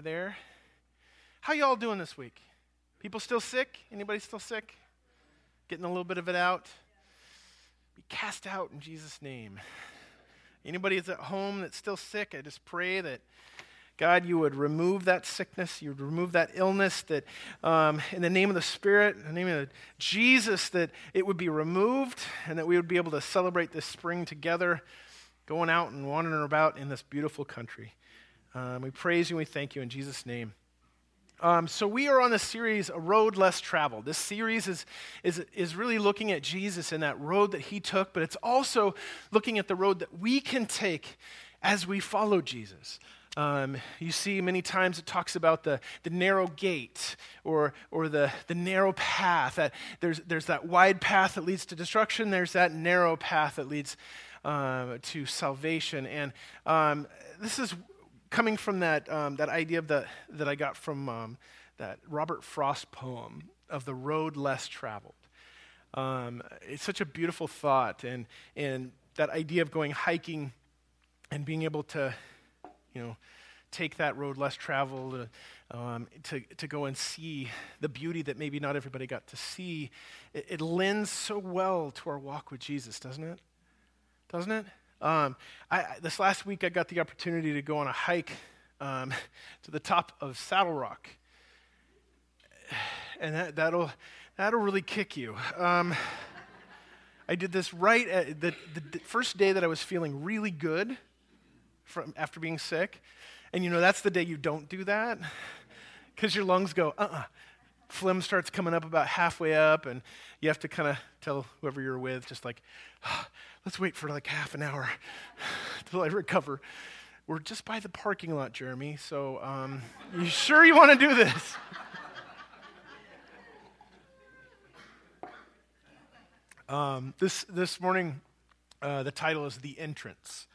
over there. How y'all doing this week? People still sick? Anybody still sick? Getting a little bit of it out? Be cast out in Jesus' name. Anybody that's at home that's still sick, I just pray that God, you would remove that sickness, you would remove that illness, that um, in the name of the Spirit, in the name of Jesus, that it would be removed and that we would be able to celebrate this spring together, going out and wandering about in this beautiful country. Um, we praise you and we thank you in Jesus' name. Um, so we are on the series, A Road Less Traveled. This series is, is, is really looking at Jesus and that road that he took, but it's also looking at the road that we can take as we follow Jesus. Um, you see, many times it talks about the, the narrow gate or, or the, the narrow path. That there's, there's that wide path that leads to destruction, there's that narrow path that leads uh, to salvation. And um, this is coming from that, um, that idea of the, that I got from um, that Robert Frost poem of the road less traveled. Um, it's such a beautiful thought, and, and that idea of going hiking and being able to you know, take that road less traveled uh, um, to, to go and see the beauty that maybe not everybody got to see. It, it lends so well to our walk with Jesus, doesn't it? Doesn't it? Um, I, this last week, I got the opportunity to go on a hike um, to the top of Saddle Rock. And that, that'll, that'll really kick you. Um, I did this right at the, the first day that I was feeling really good from after being sick. And you know, that's the day you don't do that because your lungs go, uh uh-uh. uh Phlegm starts coming up about halfway up, and you have to kind of tell whoever you're with, just like, oh, let's wait for like half an hour till I recover. We're just by the parking lot, Jeremy, so um, you sure you want to do this? um, this, this morning, uh, the title is The Entrance.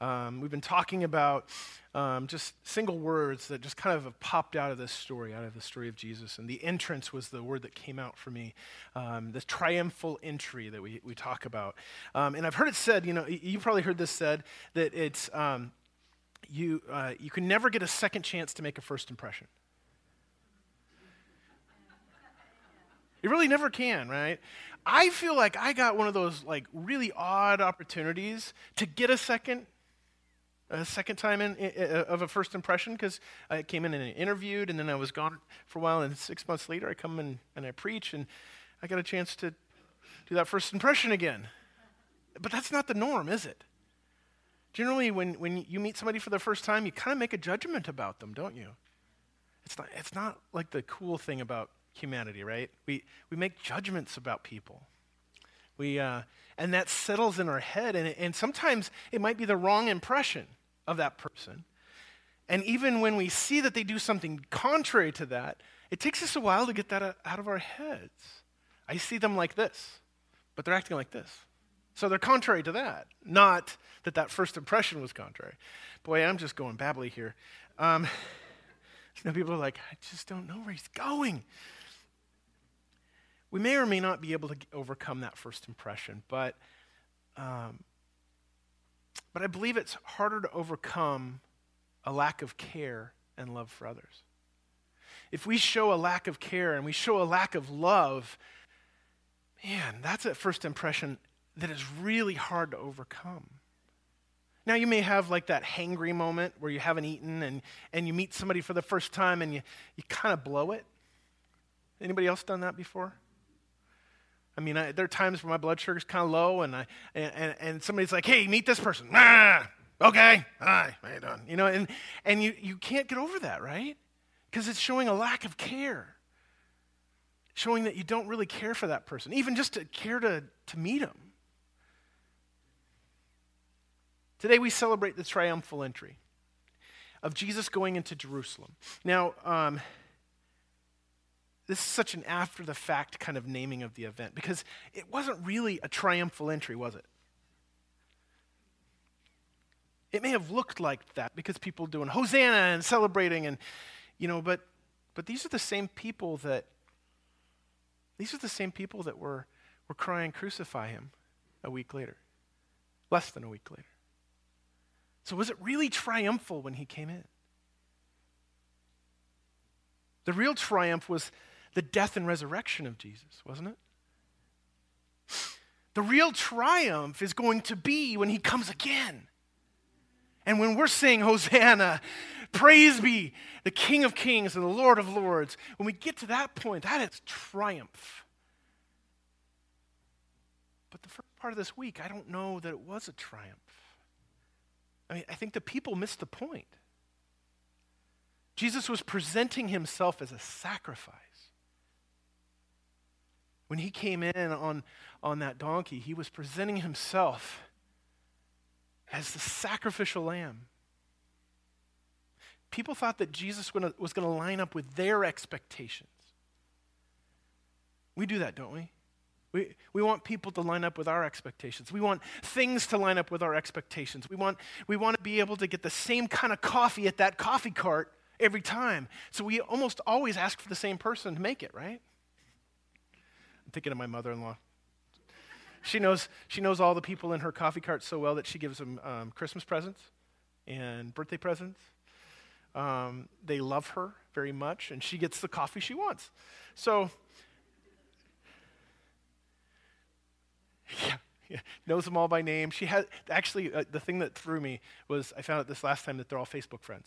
Um, we've been talking about um, just single words that just kind of have popped out of this story, out of the story of Jesus. And the entrance was the word that came out for me, um, triumphal entry that we, we talk about. Um, and I've heard it said, you know, you probably heard this said, that it's, um, you, uh, you can never get a second chance to make a first impression. You really never can, right? I feel like I got one of those like really odd opportunities to get a second a second time in, in, of a first impression because I came in and interviewed, and then I was gone for a while, and six months later I come in and I preach, and I got a chance to do that first impression again. But that's not the norm, is it? Generally, when, when you meet somebody for the first time, you kind of make a judgment about them, don't you? It's not, it's not like the cool thing about humanity, right? We, we make judgments about people. We, uh, and that settles in our head, and, and sometimes it might be the wrong impression of that person. And even when we see that they do something contrary to that, it takes us a while to get that out of our heads. I see them like this, but they're acting like this. So they're contrary to that, not that that first impression was contrary. Boy, I'm just going babbly here. Um, you know, people are like, I just don't know where he's going. We may or may not be able to overcome that first impression, but um, but I believe it's harder to overcome a lack of care and love for others. If we show a lack of care and we show a lack of love, man, that's a first impression that is really hard to overcome. Now, you may have like that hangry moment where you haven't eaten and, and you meet somebody for the first time and you, you kind of blow it. Anybody else done that before? I mean, I, there are times where my blood sugar's kind of low, and, I, and, and somebody's like, hey, meet this person. Ah, okay, hi, how you doing? You know, and, and you, you can't get over that, right? Because it's showing a lack of care, showing that you don't really care for that person, even just to care to, to meet them. Today we celebrate the triumphal entry of Jesus going into Jerusalem. Now, um, this is such an after the fact kind of naming of the event because it wasn't really a triumphal entry, was it? It may have looked like that because people doing Hosanna and celebrating and you know, but but these are the same people that these are the same people that were were crying crucify him a week later. Less than a week later. So was it really triumphal when he came in? The real triumph was the death and resurrection of Jesus, wasn't it? The real triumph is going to be when he comes again. And when we're saying, Hosanna, praise be the King of Kings and the Lord of Lords, when we get to that point, that is triumph. But the first part of this week, I don't know that it was a triumph. I mean, I think the people missed the point. Jesus was presenting himself as a sacrifice. When he came in on, on that donkey, he was presenting himself as the sacrificial lamb. People thought that Jesus was going to line up with their expectations. We do that, don't we? We, we want people to line up with our expectations. We want things to line up with our expectations. We want, we want to be able to get the same kind of coffee at that coffee cart every time. So we almost always ask for the same person to make it, right? I'm thinking of my mother in law. She knows, she knows all the people in her coffee cart so well that she gives them um, Christmas presents and birthday presents. Um, they love her very much, and she gets the coffee she wants. So, yeah, yeah knows them all by name. She has actually uh, the thing that threw me was I found out this last time that they're all Facebook friends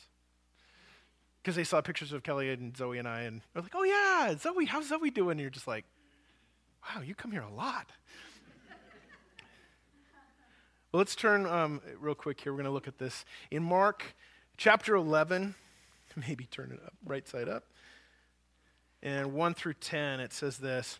because they saw pictures of Kelly and Zoe and I, and they're like, "Oh yeah, Zoe, how's Zoe doing?" And you're just like, "Wow, you come here a lot." Well, let's turn um, real quick here. We're going to look at this. In Mark chapter 11, maybe turn it up, right side up, and 1 through 10, it says this.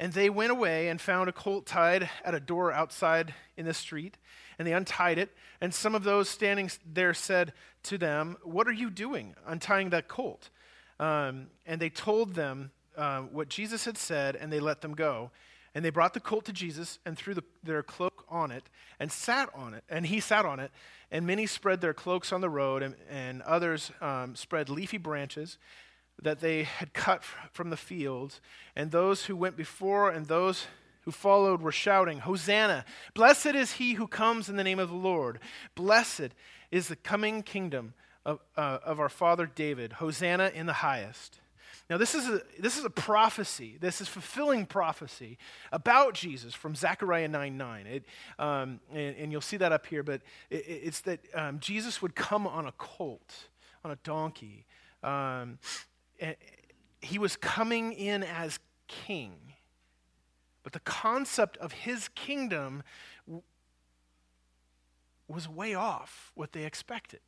And they went away and found a colt tied at a door outside in the street, and they untied it. And some of those standing there said to them, What are you doing, untying that colt? Um, and they told them uh, what Jesus had said, and they let them go. And they brought the colt to Jesus and threw the, their cloak on it and sat on it. And he sat on it. And many spread their cloaks on the road, and, and others um, spread leafy branches that they had cut from the field, And those who went before and those who followed were shouting, Hosanna! Blessed is he who comes in the name of the Lord. Blessed is the coming kingdom of, uh, of our father David. Hosanna in the highest. Now, this is, a, this is a prophecy. This is fulfilling prophecy about Jesus from Zechariah 9 9. It, um, and, and, you'll see that up here, but it, it's that um, Jesus would come on a colt, on a donkey. Um, he was coming in as king. But the concept of his kingdom was way off what they expected.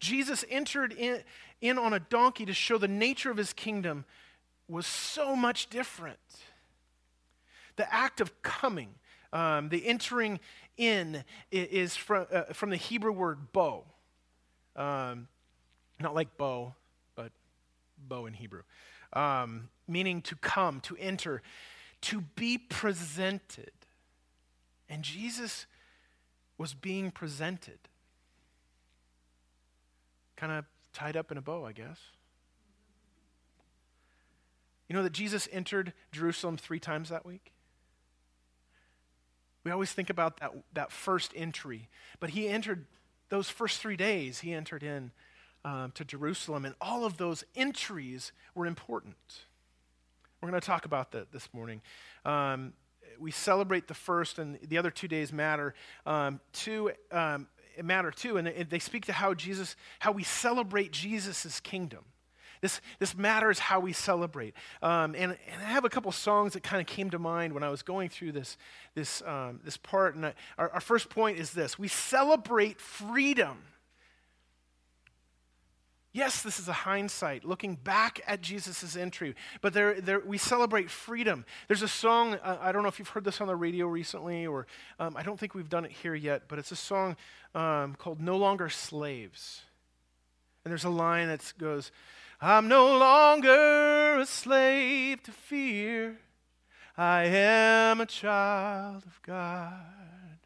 Jesus entered in, in on a donkey to show the nature of his kingdom was so much different. The act of coming, um, the entering in, is from, uh, from the Hebrew word bow. Um, not like bow, bow in Hebrew. Um, meaning to come, to enter, to be presented. And Jesus was being presented kind of tied up in a bow, I guess. You know that Jesus entered Jerusalem three times that week? We always think about that, that first entry, but he entered those first three days, he entered in um, to Jerusalem, and all of those entries were important. We're going to talk about that this morning. Um, we celebrate the first, and the other two days matter. Um, two, um, matter too. And they speak to how Jesus, how we celebrate Jesus' kingdom. This, this matters how we celebrate. Um, and, and I have a couple songs that kind of came to mind when I was going through this, this, um, this part. And I, our, our first point is this we celebrate freedom. Yes, this is a hindsight, looking back at Jesus' entry, but there, there, we celebrate freedom. There's a song, uh, I don't know if you've heard this on the radio recently, or um, I don't think we've done it here yet, but it's a song um, called No Longer Slaves. And there's a line that goes, I'm no longer a slave to fear. I am a child of God.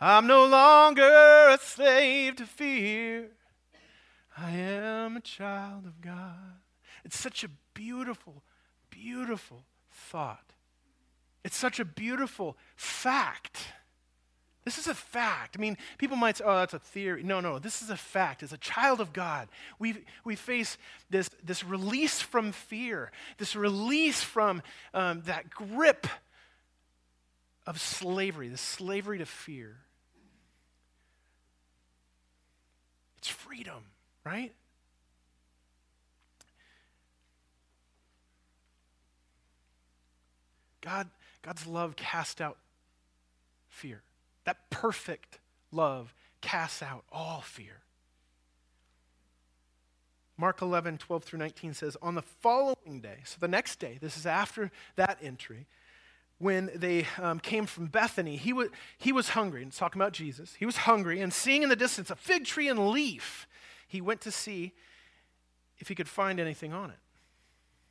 I'm no longer a slave to fear. I am a child of God. It's such a beautiful, beautiful thought. It's such a beautiful fact. This is a fact. I mean, people might say, oh, that's a theory. No, no, this is a fact. As a child of God, we, we face this, this release from fear, this release from um, that grip of slavery, the slavery to fear. It's freedom, right? God, God's love casts out fear. That perfect love casts out all fear. Mark 11, 12 through 19 says, On the following day, so the next day, this is after that entry, when they um, came from Bethany, he, w- he was hungry. And it's talking about Jesus. He was hungry, and seeing in the distance a fig tree and leaf, he went to see if he could find anything on it.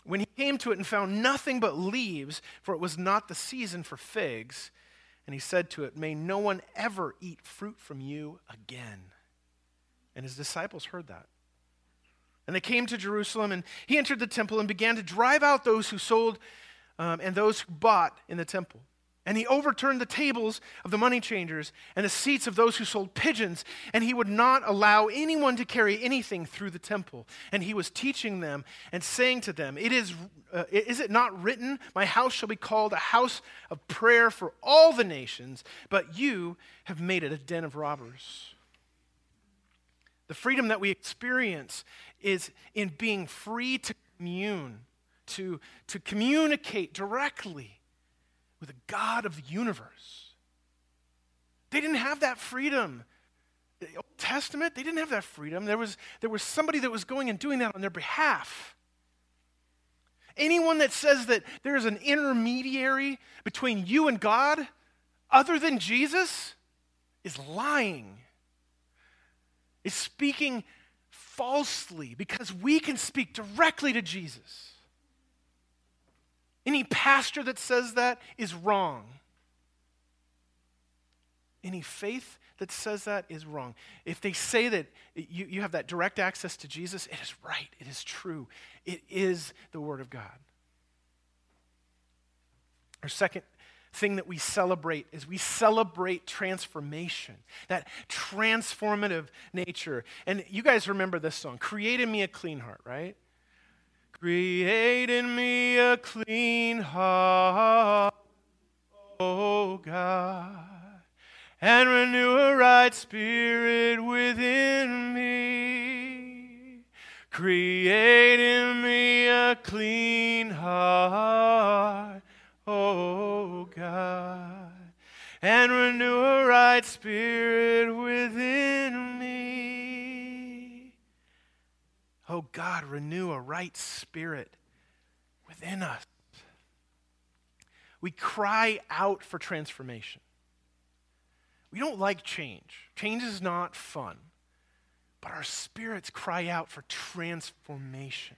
When he came to it and found nothing but leaves, for it was not the season for figs, and he said to it, May no one ever eat fruit from you again. And his disciples heard that. And they came to Jerusalem, and he entered the temple and began to drive out those who sold um, and those who bought in the temple. And he overturned the tables of the money changers and the seats of those who sold pigeons, and he would not allow anyone to carry anything through the temple. And he was teaching them and saying to them, It is, uh, is it not written, My house shall be called a house of prayer for all the nations, but you have made it a den of robbers? The freedom that we experience is in being free to commune, to, to communicate directly with the God of the universe. They didn't have that freedom. The Old Testament, they didn't have that freedom. There was, there was somebody that was going and doing that on their behalf. Anyone that says that there is an intermediary between you and God other than Jesus is lying, is speaking falsely because we can speak directly to Jesus. Any pastor that says that is wrong. Any faith that says that is wrong. If they say that you, you have that direct access to Jesus, it is right. It is true. It is the Word of God. Our second thing that we celebrate is we celebrate transformation, that transformative nature. And you guys remember this song, Create in Me a Clean Heart, right? Create in me a clean heart, O God, and renew a right spirit within me. Create in me a clean heart, O God, and renew a right spirit within Oh God, renew a right spirit within us. We cry out for transformation. We don't like change. Change is not fun. But our spirits cry out for transformation.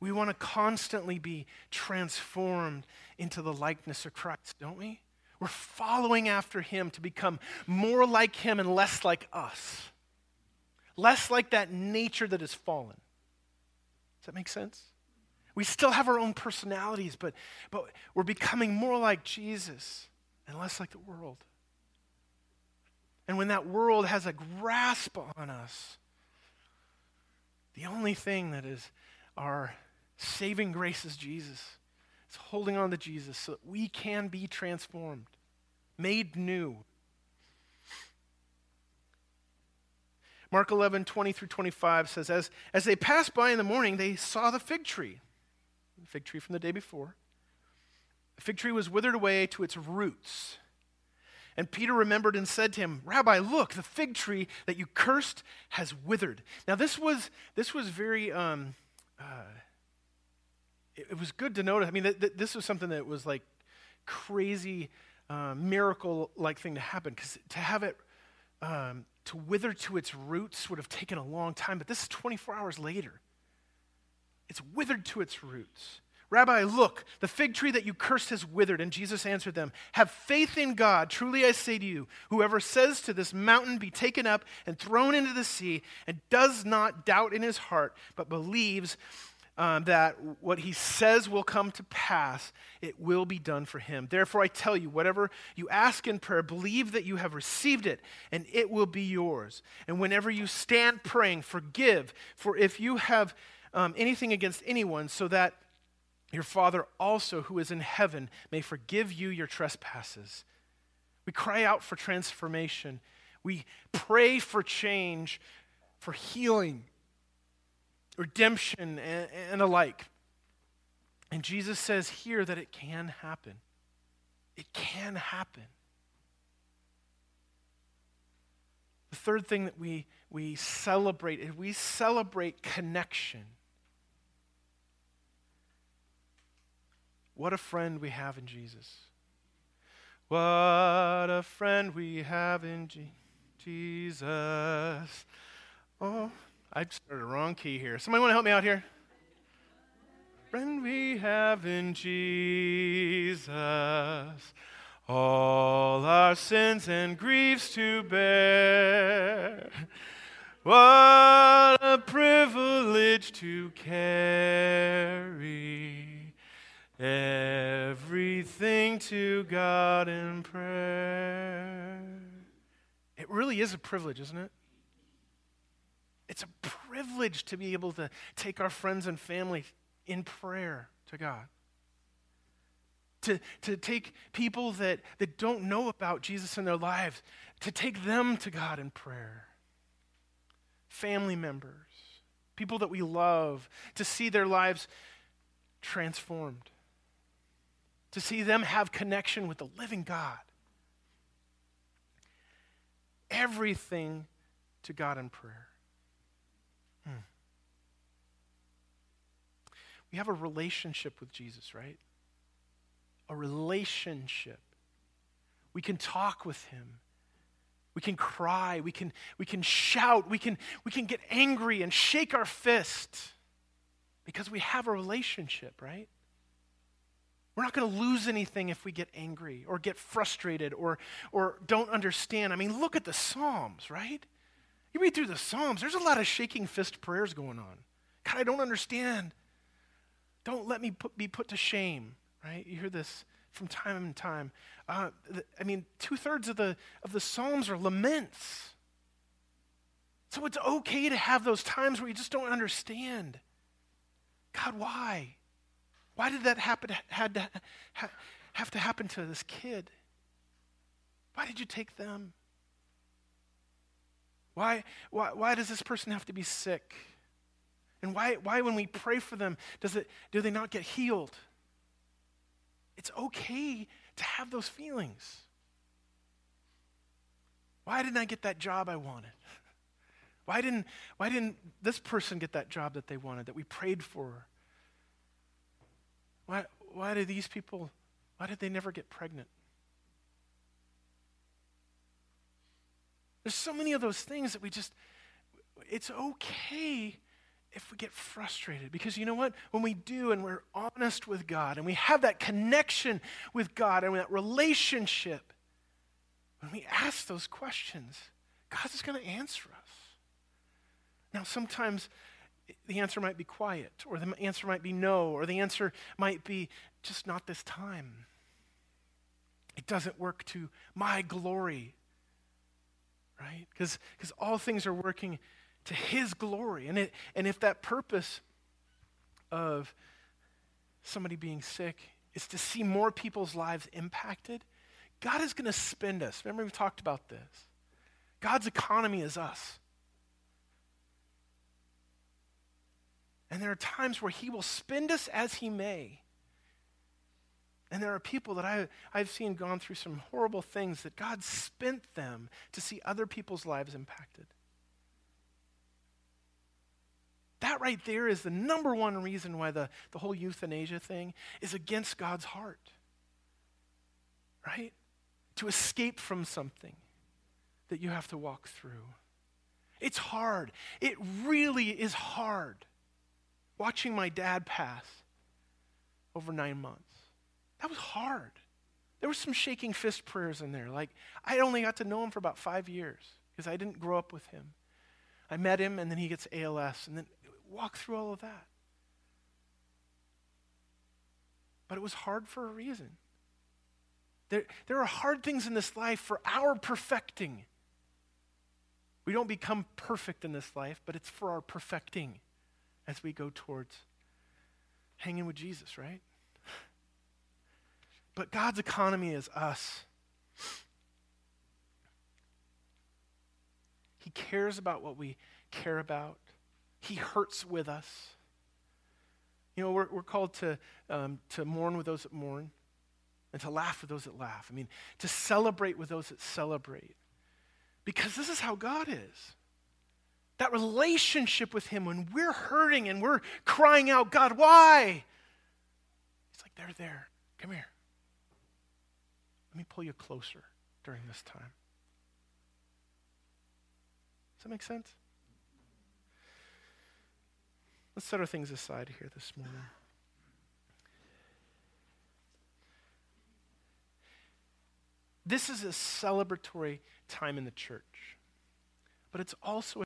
We want to constantly be transformed into the likeness of Christ, don't we? We're following after him to become more like him and less like us less like that nature that has fallen. Does that make sense? We still have our own personalities, but, but we're becoming more like Jesus and less like the world. And when that world has a grasp on us, the only thing that is our saving grace is Jesus. It's holding on to Jesus so that we can be transformed, made new. Mark 11, 20 through 25 says, as, as they passed by in the morning, they saw the fig tree, the fig tree from the day before. The fig tree was withered away to its roots. And Peter remembered and said to him, Rabbi, look, the fig tree that you cursed has withered. Now, this was, this was very, um, uh, it, it, was good to notice. I mean, th- th- this was something that was like crazy uh, miracle like thing to happen because to have it um, to wither to its roots would have taken a long time, but this is 24 hours later. It's withered to its roots. Rabbi, look, the fig tree that you cursed has withered. And Jesus answered them, Have faith in God. Truly I say to you, whoever says to this mountain, Be taken up and thrown into the sea, and does not doubt in his heart, but believes um, that what he says will come to pass, it will be done for him. Therefore, I tell you, whatever you ask in prayer, believe that you have received it, and it will be yours. And whenever you stand praying, forgive, for if you have um, anything against anyone, so that your Father also, who is in heaven, may forgive you your trespasses. We cry out for transformation. We pray for change, for healing, redemption, and, and alike. And Jesus says here that it can happen. It can happen. The third thing that we, we celebrate is we celebrate connection. What a friend we have in Jesus. What a friend we have in G- Jesus. Oh, I started a wrong key here. Somebody want to help me out here? Friend we have in Jesus, all our sins and griefs to bear. What a privilege to carry everything to God in prayer. It really is a privilege, isn't it? It's a privilege to be able to take our friends and family in prayer to God. To, to take people that, that don't know about Jesus in their lives, to take them to God in prayer. Family members, people that we love, to see their lives transformed, to see them have connection with the living God. Everything to God in prayer. We have a relationship with Jesus, right? A relationship. We can talk with him. We can cry. We can, we can shout. We can, we can get angry and shake our fist because we have a relationship, right? We're not going to lose anything if we get angry or get frustrated or, or don't understand. I mean, look at the Psalms, right? You read through the Psalms, there's a lot of shaking fist prayers going on. God, I don't understand. Don't let me put, be put to shame, right? You hear this from time to time. Uh, I mean, two thirds of the, of the Psalms are laments. So it's okay to have those times where you just don't understand. God, why? Why did that happen? Had to ha, have to happen to this kid? Why did you take them? Why, why, why does this person have to be sick? And why, why, when we pray for them, does it, do they not get healed? It's okay to have those feelings. Why didn't I get that job I wanted? Why didn't, why didn't this person get that job that they wanted, that we prayed for? Why, why did these people, why did they never get pregnant? There's so many of those things that we just, it's okay if we get frustrated. Because you know what? When we do and we're honest with God and we have that connection with God and that relationship, when we ask those questions, God is going to answer us. Now, sometimes the answer might be quiet, or the answer might be no, or the answer might be just not this time. It doesn't work to my glory right? Because all things are working to His glory. And, it, and if that purpose of somebody being sick is to see more people's lives impacted, God is going to spend us. Remember, we talked about this. God's economy is us. And there are times where He will spend us as He may. And there are people that I, I've seen gone through some horrible things that God spent them to see other people's lives impacted. That right there is the number one reason why the, the whole euthanasia thing is against God's heart. Right? To escape from something that you have to walk through. It's hard. It really is hard. watching my dad pass over nine months. That was hard. There was some shaking fist prayers in there. Like, I only got to know him for about five years because I didn't grow up with him. I met him, and then he gets ALS, and then walk through all of that. But it was hard for a reason. There, there are hard things in this life for our perfecting. We don't become perfect in this life, but it's for our perfecting as we go towards hanging with Jesus, right? But God's economy is us. He cares about what we care about. He hurts with us. You know, we're, we're called to, um, to mourn with those that mourn and to laugh with those that laugh. I mean, to celebrate with those that celebrate. Because this is how God is. That relationship with Him when we're hurting and we're crying out, God, why? It's like, they're there. Come here. Let me pull you closer during this time. Does that make sense? Let's set our things aside here this morning. This is a celebratory time in the church, but it's also